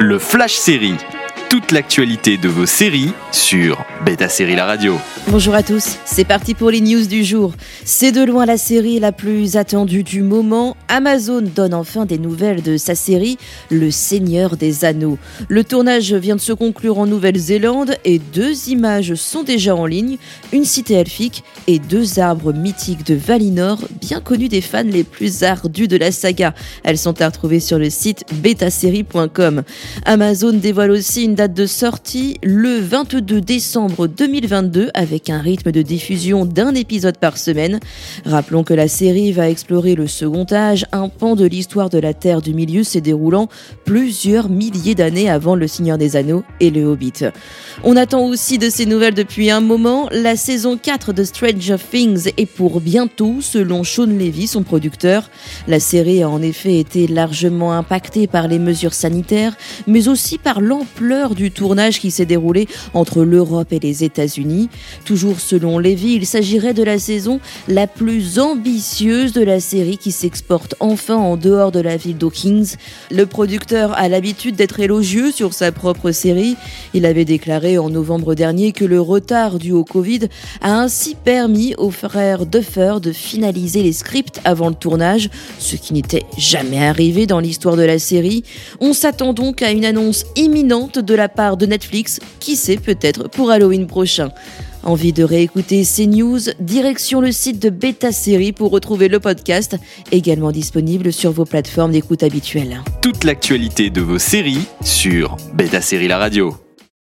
Le Flash Série. Toute l'actualité de vos séries sur Beta Série La Radio. Bonjour à tous, c'est parti pour les news du jour. C'est de loin la série la plus attendue du moment. Amazon donne enfin des nouvelles de sa série Le Seigneur des Anneaux. Le tournage vient de se conclure en Nouvelle-Zélande et deux images sont déjà en ligne, une cité elfique et deux arbres mythiques de Valinor, bien connus des fans les plus ardus de la saga. Elles sont à retrouver sur le site betasérie.com. Amazon dévoile aussi une date de sortie le 22 décembre 2022 avec un rythme de diffusion d'un épisode par semaine. Rappelons que la série va explorer le second âge, un pan de l'histoire de la Terre du Milieu s'est déroulant plusieurs milliers d'années avant Le Seigneur des Anneaux et Le Hobbit. On attend aussi de ces nouvelles depuis un moment. La saison 4 de Stranger Things est pour bientôt, selon Sean Levy, son producteur. La série a en effet été largement impactée par les mesures sanitaires, mais aussi par l'ampleur du tournage qui s'est déroulé entre l'Europe et les États-Unis. Toujours selon Levy, il s'agirait de la saison la plus ambitieuse de la série qui s'exporte enfin en dehors de la ville d'Hawkins. Le producteur a l'habitude d'être élogieux sur sa propre série. Il avait déclaré en novembre dernier que le retard dû au Covid a ainsi permis aux frères Duffer de finaliser les scripts avant le tournage, ce qui n'était jamais arrivé dans l'histoire de la série. On s'attend donc à une annonce imminente de la part de Netflix, qui sait peut-être pour Halloween prochain. Envie de réécouter ces news Direction le site de Beta Série pour retrouver le podcast, également disponible sur vos plateformes d'écoute habituelles. Toute l'actualité de vos séries sur Beta Série La Radio.